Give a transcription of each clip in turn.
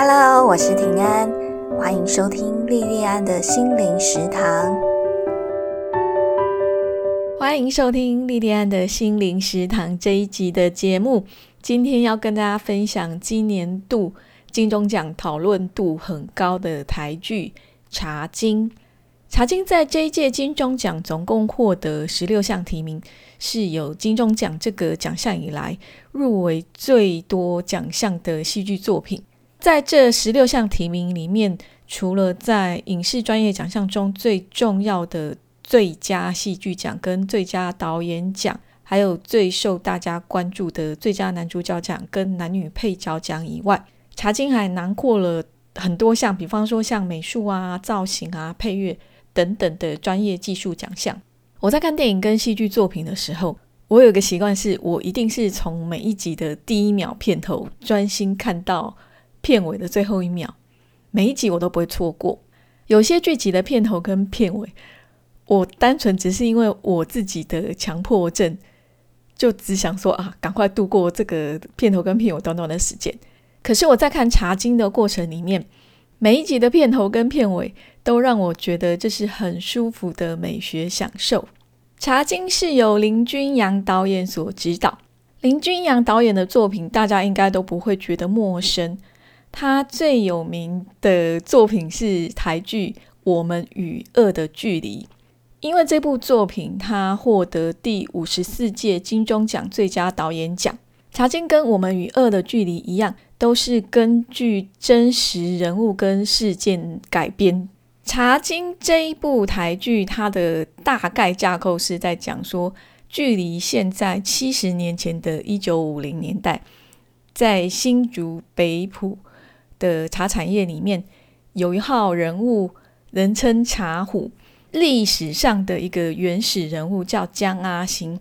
Hello，我是平安，欢迎收听莉莉安的心灵食堂。欢迎收听莉莉安的心灵食堂这一集的节目。今天要跟大家分享今年度金钟奖讨论度很高的台剧《茶经》。《茶经》在这一届金钟奖总共获得十六项提名，是有金钟奖这个奖项以来入围最多奖项的戏剧作品。在这十六项提名里面，除了在影视专业奖项中最重要的最佳戏剧奖跟最佳导演奖，还有最受大家关注的最佳男主角奖跟男女配角奖以外，茶金还囊括了很多项，比方说像美术啊、造型啊、配乐等等的专业技术奖项。我在看电影跟戏剧作品的时候，我有个习惯，是我一定是从每一集的第一秒片头专心看到。片尾的最后一秒，每一集我都不会错过。有些剧集的片头跟片尾，我单纯只是因为我自己的强迫症，就只想说啊，赶快度过这个片头跟片尾短短的时间。可是我在看《茶经》的过程里面，每一集的片头跟片尾都让我觉得这是很舒服的美学享受。《茶经》是由林君阳导演所指导，林君阳导演的作品大家应该都不会觉得陌生。他最有名的作品是台剧《我们与恶的距离》，因为这部作品他获得第五十四届金钟奖最佳导演奖。茶经跟《我们与恶的距离》一样，都是根据真实人物跟事件改编。茶经这一部台剧，它的大概架构是在讲说，距离现在七十年前的一九五零年代，在新竹北埔。的茶产业里面有一号人物，人称茶虎，历史上的一个原始人物叫江阿星，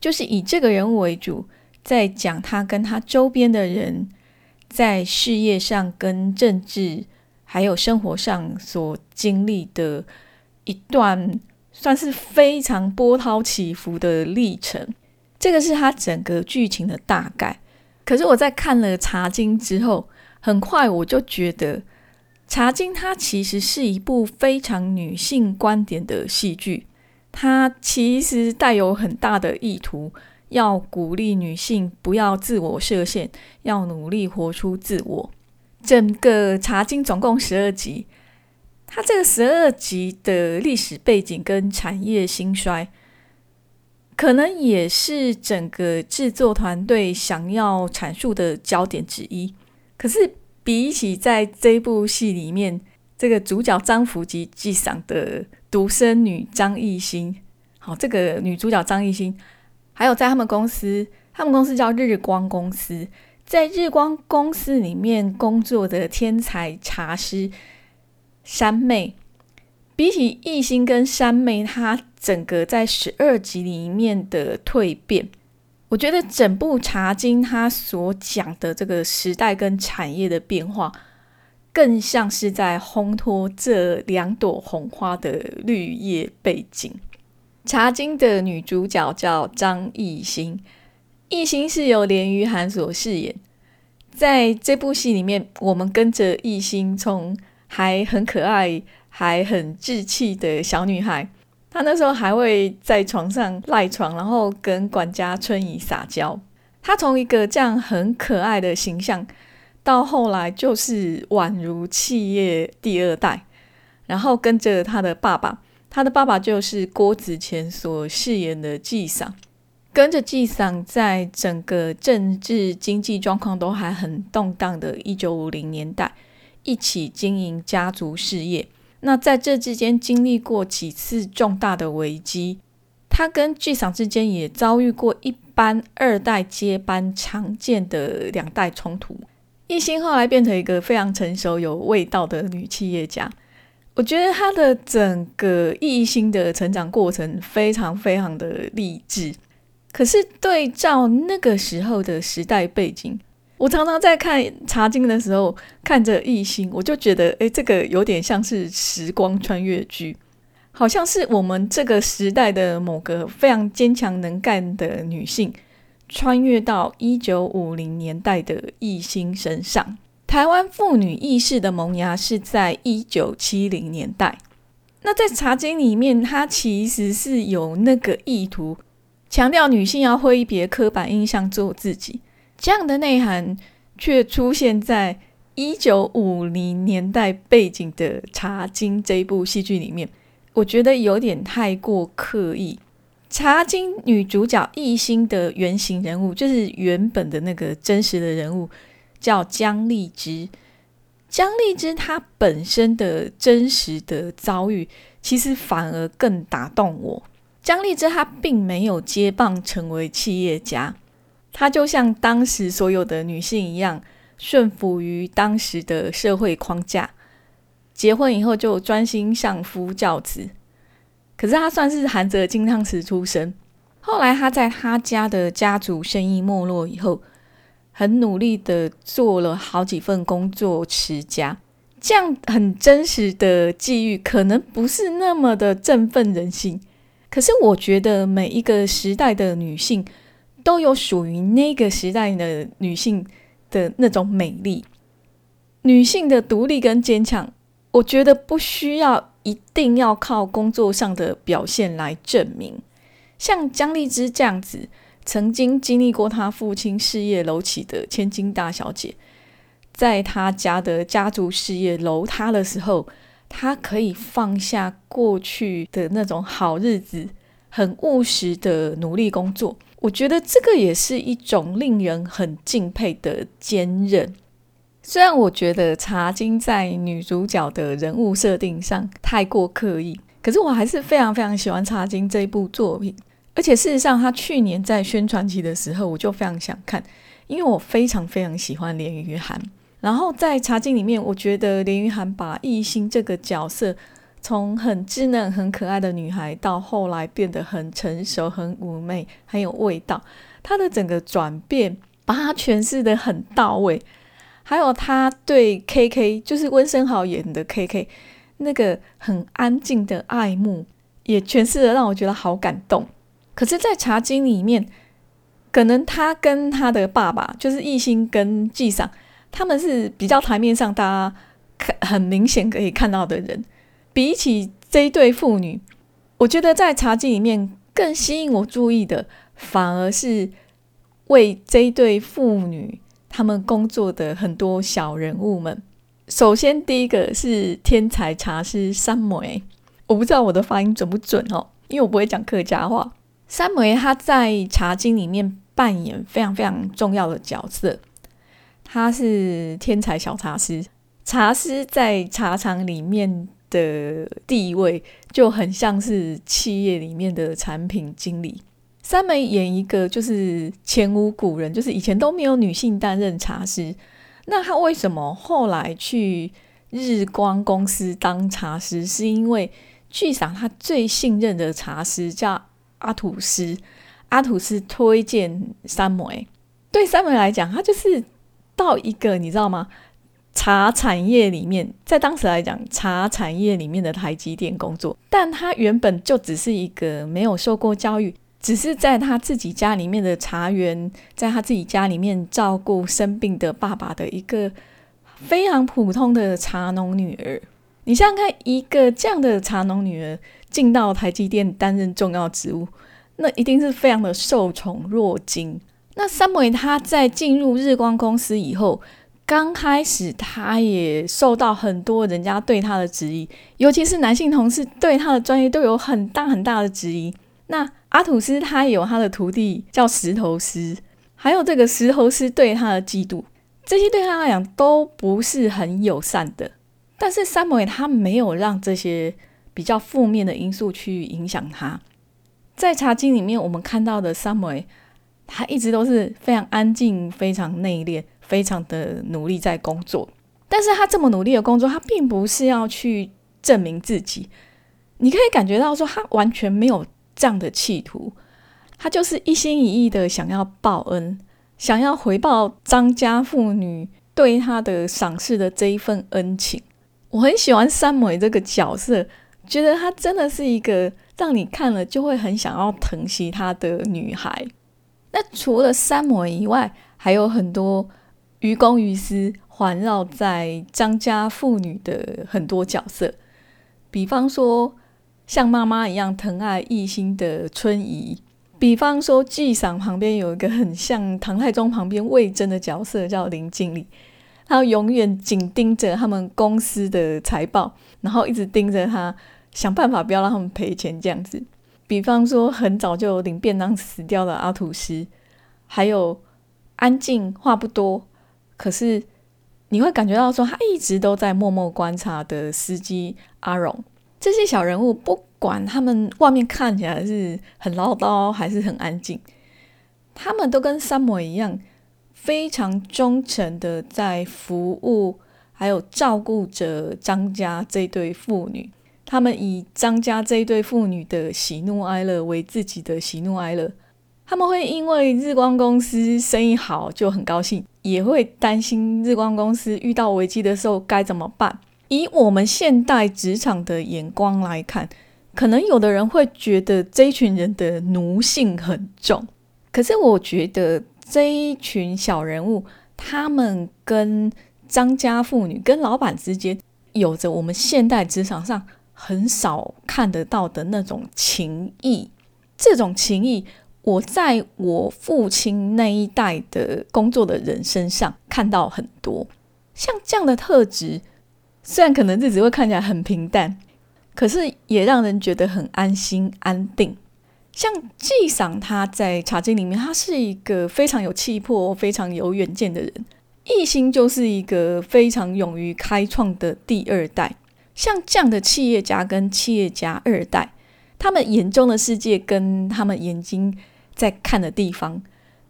就是以这个人物为主，在讲他跟他周边的人在事业上、跟政治还有生活上所经历的一段，算是非常波涛起伏的历程。这个是他整个剧情的大概。可是我在看了《茶经》之后，很快我就觉得《茶经》它其实是一部非常女性观点的戏剧，它其实带有很大的意图，要鼓励女性不要自我设限，要努力活出自我。整个《茶经》总共十二集，它这个十二集的历史背景跟产业兴衰，可能也是整个制作团队想要阐述的焦点之一。可是，比起在这部戏里面，这个主角张福吉继赏的独生女张艺兴，好，这个女主角张艺兴，还有在他们公司，他们公司叫日光公司，在日光公司里面工作的天才茶师山妹，比起艺兴跟山妹，她整个在十二集里面的蜕变。我觉得整部《茶经》它所讲的这个时代跟产业的变化，更像是在烘托这两朵红花的绿叶背景。《茶经》的女主角叫张艺兴，艺兴是由连于涵所饰演。在这部戏里面，我们跟着艺兴从还很可爱、还很稚气的小女孩。他那时候还会在床上赖床，然后跟管家春怡撒娇。他从一个这样很可爱的形象，到后来就是宛如企业第二代，然后跟着他的爸爸，他的爸爸就是郭子乾所饰演的纪赏，跟着纪赏在整个政治经济状况都还很动荡的一九五零年代，一起经营家族事业。那在这之间经历过几次重大的危机，他跟剧场之间也遭遇过一般二代接班常见的两代冲突。艺兴后来变成一个非常成熟、有味道的女企业家。我觉得她的整个艺兴的成长过程非常非常的励志。可是对照那个时候的时代背景。我常常在看《茶经》的时候，看着艺兴，我就觉得，哎，这个有点像是时光穿越剧，好像是我们这个时代的某个非常坚强能干的女性，穿越到一九五零年代的艺兴身上。台湾妇女意识的萌芽是在一九七零年代。那在《茶经》里面，它其实是有那个意图，强调女性要挥别刻板印象，做自己。这样的内涵却出现在一九五零年代背景的《茶经》这一部戏剧里面，我觉得有点太过刻意。《茶经》女主角艺兴的原型人物，就是原本的那个真实的人物，叫姜丽芝。姜丽芝她本身的真实的遭遇，其实反而更打动我。姜丽芝她并没有接棒成为企业家，她就像当时所有的女性一样，顺服于当时的社会框架。结婚以后就专心相夫教子。可是她算是含着金汤匙出生。后来她在她家的家族生意没落以后。很努力的做了好几份工作持家，这样很真实的际遇，可能不是那么的振奋人心。可是我觉得每一个时代的女性都有属于那个时代的女性的那种美丽，女性的独立跟坚强，我觉得不需要一定要靠工作上的表现来证明。像姜丽芝这样子。曾经经历过她父亲事业楼起的千金大小姐，在她家的家族事业楼塌的时候，她可以放下过去的那种好日子，很务实的努力工作。我觉得这个也是一种令人很敬佩的坚韧。虽然我觉得茶金在女主角的人物设定上太过刻意，可是我还是非常非常喜欢茶金这一部作品。而且事实上，他去年在宣传期的时候，我就非常想看，因为我非常非常喜欢连于涵。然后在《茶经》里面，我觉得连于涵把艺兴这个角色从很稚嫩、很可爱的女孩，到后来变得很成熟、很妩媚、很有味道，她的整个转变，把她诠释的很到位。还有她对 K K，就是温升豪演的 K K，那个很安静的爱慕，也诠释的让我觉得好感动。可是，在茶经里面，可能他跟他的爸爸，就是艺兴跟纪赏，他们是比较台面上大家看很明显可以看到的人。比起这一对父女，我觉得在茶经里面更吸引我注意的，反而是为这一对父女他们工作的很多小人物们。首先，第一个是天才茶师三梅，我不知道我的发音准不准哦，因为我不会讲客家话。三梅他在《茶经》里面扮演非常非常重要的角色，他是天才小茶师。茶师在茶厂里面的地位就很像是企业里面的产品经理。三梅演一个就是前无古人，就是以前都没有女性担任茶师。那他为什么后来去日光公司当茶师？是因为剧场他最信任的茶师叫。阿土斯，阿土斯推荐三梅。对三梅来讲，他就是到一个你知道吗？茶产业里面，在当时来讲，茶产业里面的台积电工作，但他原本就只是一个没有受过教育，只是在他自己家里面的茶园，在他自己家里面照顾生病的爸爸的一个非常普通的茶农女儿。你想想看，一个这样的茶农女儿。进到台积电担任重要职务，那一定是非常的受宠若惊。那三维他在进入日光公司以后，刚开始他也受到很多人家对他的质疑，尤其是男性同事对他的专业都有很大很大的质疑。那阿土斯他有他的徒弟叫石头师，还有这个石头师对他的嫉妒，这些对他来讲都不是很友善的。但是三维他没有让这些。比较负面的因素去影响他，在茶经里面，我们看到的三毛他一直都是非常安静、非常内敛、非常的努力在工作。但是他这么努力的工作，他并不是要去证明自己。你可以感觉到说，他完全没有这样的企图，他就是一心一意的想要报恩，想要回报张家父女对他的赏识的这一份恩情。我很喜欢三美这个角色。觉得她真的是一个让你看了就会很想要疼惜她的女孩。那除了三模以外，还有很多于公于私、环绕在张家妇女的很多角色，比方说像妈妈一样疼爱一心的春姨，比方说纪赏旁边有一个很像唐太宗旁边魏征的角色叫林经理，他永远紧盯着他们公司的财报，然后一直盯着他，想办法不要让他们赔钱这样子。比方说很早就领便当死掉的阿土司，还有安静话不多，可是。你会感觉到说，他一直都在默默观察的司机阿荣，这些小人物，不管他们外面看起来是很唠叨还是很安静，他们都跟三模一样，非常忠诚的在服务，还有照顾着张家这对父女。他们以张家这对父女的喜怒哀乐为自己的喜怒哀乐。他们会因为日光公司生意好就很高兴，也会担心日光公司遇到危机的时候该怎么办。以我们现代职场的眼光来看，可能有的人会觉得这一群人的奴性很重。可是我觉得这一群小人物，他们跟张家妇女、跟老板之间，有着我们现代职场上很少看得到的那种情谊。这种情谊。我在我父亲那一代的工作的人身上看到很多像这样的特质，虽然可能日子会看起来很平淡，可是也让人觉得很安心安定。像纪赏他在茶经里面，他是一个非常有气魄、非常有远见的人；一心就是一个非常勇于开创的第二代。像这样的企业家跟企业家二代，他们眼中的世界跟他们眼睛。在看的地方，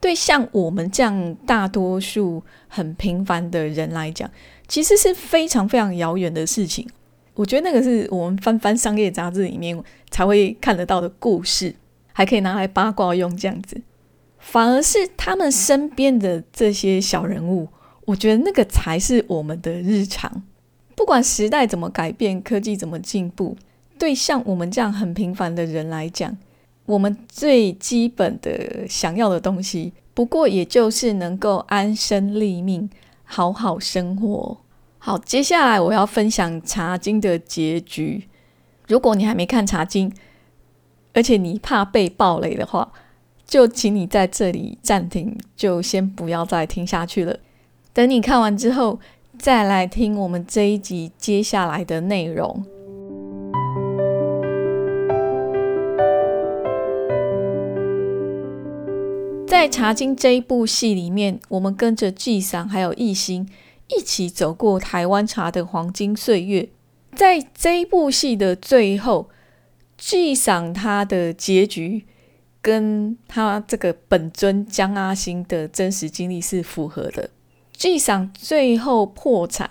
对像我们这样大多数很平凡的人来讲，其实是非常非常遥远的事情。我觉得那个是我们翻翻商业杂志里面才会看得到的故事，还可以拿来八卦用这样子。反而是他们身边的这些小人物，我觉得那个才是我们的日常。不管时代怎么改变，科技怎么进步，对像我们这样很平凡的人来讲。我们最基本的想要的东西，不过也就是能够安身立命，好好生活。好，接下来我要分享《茶经》的结局。如果你还没看《茶经》，而且你怕被暴雷的话，就请你在这里暂停，就先不要再听下去了。等你看完之后，再来听我们这一集接下来的内容。在《茶经》这一部戏里面，我们跟着纪赏还有艺兴一起走过台湾茶的黄金岁月。在这一部戏的最后，纪赏他的结局跟他这个本尊江阿星的真实经历是符合的。纪赏最后破产，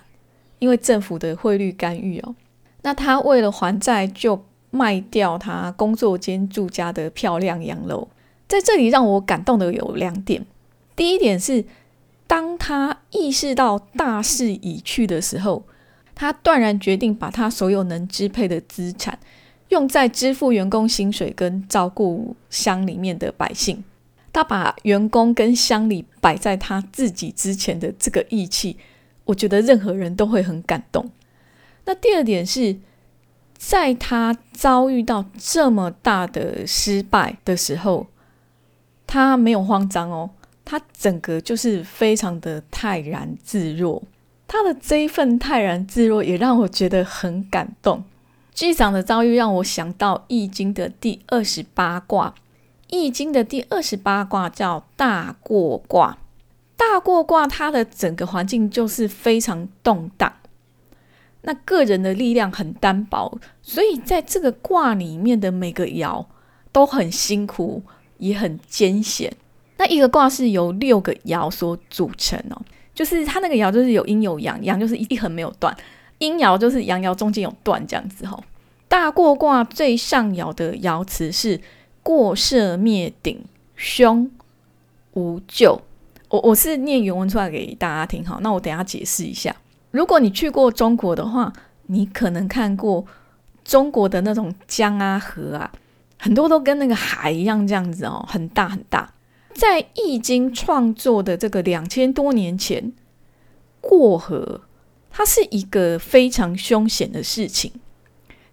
因为政府的汇率干预哦。那他为了还债，就卖掉他工作间住家的漂亮洋楼。在这里让我感动的有两点。第一点是，当他意识到大势已去的时候，他断然决定把他所有能支配的资产用在支付员工薪水跟照顾乡里面的百姓。他把员工跟乡里摆在他自己之前的这个义气，我觉得任何人都会很感动。那第二点是，在他遭遇到这么大的失败的时候。他没有慌张哦，他整个就是非常的泰然自若。他的这一份泰然自若也让我觉得很感动。机长的遭遇让我想到《易经》的第二十八卦，《易经》的第二十八卦叫大过卦。大过卦，它的整个环境就是非常动荡，那个人的力量很单薄，所以在这个卦里面的每个爻都很辛苦。也很艰险。那一个卦是由六个爻所组成哦，就是它那个爻就是有阴有阳，阳就是一横没有断，阴爻就是阳爻中间有断这样子哈。大过卦最上爻的爻辞是“过涉灭顶，凶无咎”。我我是念原文出来给大家听哈。那我等下解释一下。如果你去过中国的话，你可能看过中国的那种江啊河啊。很多都跟那个海一样这样子哦，很大很大。在《易经》创作的这个两千多年前，过河，它是一个非常凶险的事情。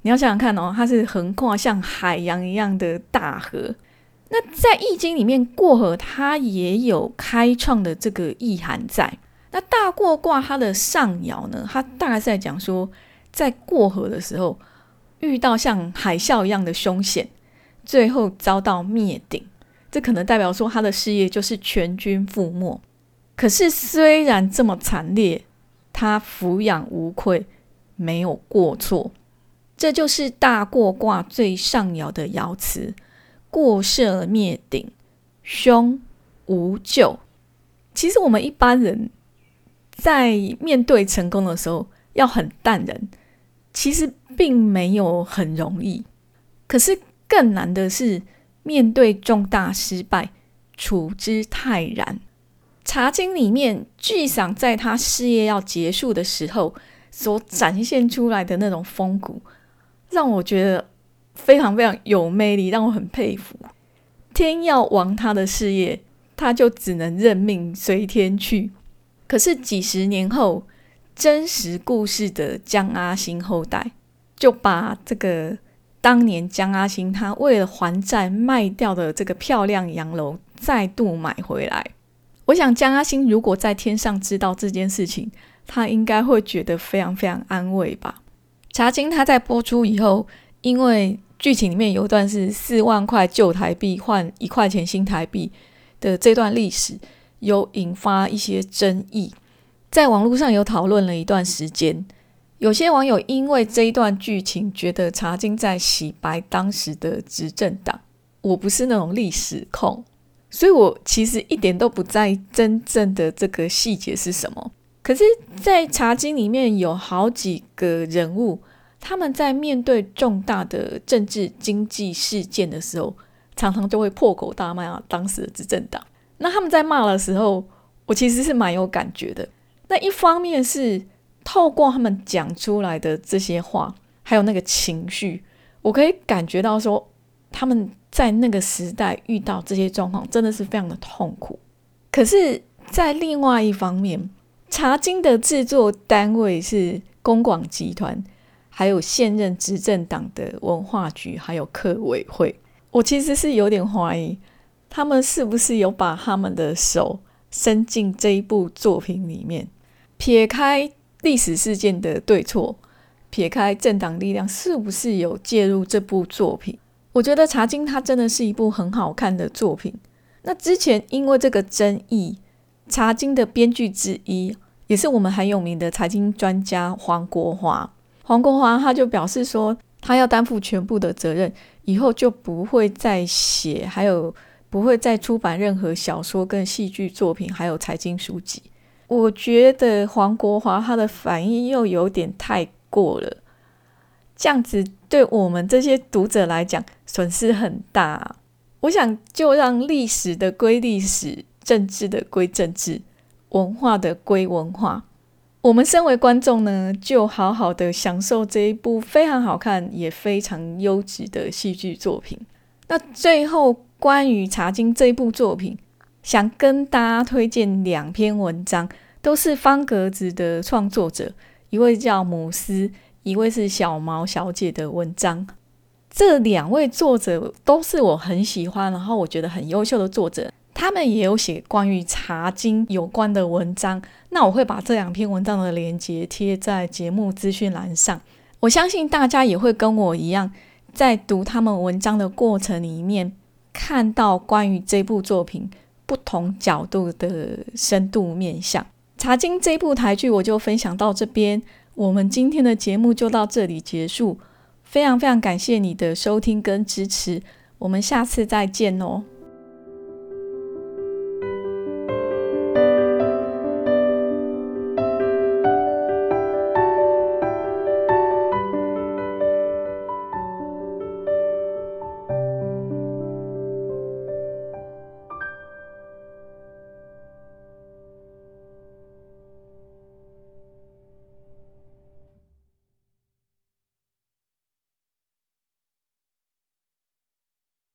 你要想想看哦，它是横跨像海洋一样的大河。那在《易经》里面，过河它也有开创的这个意涵在。那大过卦它的上爻呢，它大概是在讲说，在过河的时候遇到像海啸一样的凶险，最后遭到灭顶。这可能代表说他的事业就是全军覆没。可是虽然这么惨烈，他抚养无愧，没有过错。这就是大过卦最上爻的爻辞。过涉灭顶，凶无咎。其实我们一般人在面对成功的时候要很淡然，其实并没有很容易。可是更难的是面对重大失败，处之泰然。茶经里面巨赏在他事业要结束的时候所展现出来的那种风骨，让我觉得。非常非常有魅力，让我很佩服。天要亡他的事业，他就只能认命随天去。可是几十年后，真实故事的江阿星后代就把这个当年江阿星他为了还债卖掉的这个漂亮洋楼再度买回来。我想江阿星如果在天上知道这件事情，他应该会觉得非常非常安慰吧。茶经他在播出以后。因为剧情里面有一段是四万块旧台币换一块钱新台币的这段历史，有引发一些争议，在网络上有讨论了一段时间。有些网友因为这一段剧情觉得茶金在洗白当时的执政党。我不是那种历史控，所以我其实一点都不在意真正的这个细节是什么。可是，在茶经里面有好几个人物。他们在面对重大的政治经济事件的时候，常常就会破口大骂，当时的执政党。那他们在骂的时候，我其实是蛮有感觉的。那一方面是透过他们讲出来的这些话，还有那个情绪，我可以感觉到说，他们在那个时代遇到这些状况，真的是非常的痛苦。可是，在另外一方面，茶经的制作单位是公广集团。还有现任执政党的文化局，还有客委会，我其实是有点怀疑，他们是不是有把他们的手伸进这一部作品里面？撇开历史事件的对错，撇开政党力量，是不是有介入这部作品？我觉得《茶经》它真的是一部很好看的作品。那之前因为这个争议，《茶经》的编剧之一，也是我们很有名的财经专家黄国华。黄国华他就表示说，他要担负全部的责任，以后就不会再写，还有不会再出版任何小说跟戏剧作品，还有财经书籍。我觉得黄国华他的反应又有点太过了，这样子对我们这些读者来讲损失很大。我想就让历史的归历史，政治的归政治，文化的归文化。我们身为观众呢，就好好的享受这一部非常好看也非常优质的戏剧作品。那最后关于《茶经》这一部作品，想跟大家推荐两篇文章，都是方格子的创作者，一位叫姆斯，一位是小毛小姐的文章。这两位作者都是我很喜欢，然后我觉得很优秀的作者。他们也有写关于茶经有关的文章，那我会把这两篇文章的连接贴在节目资讯栏上。我相信大家也会跟我一样，在读他们文章的过程里面，看到关于这部作品不同角度的深度面向。茶经这部台剧我就分享到这边，我们今天的节目就到这里结束。非常非常感谢你的收听跟支持，我们下次再见哦。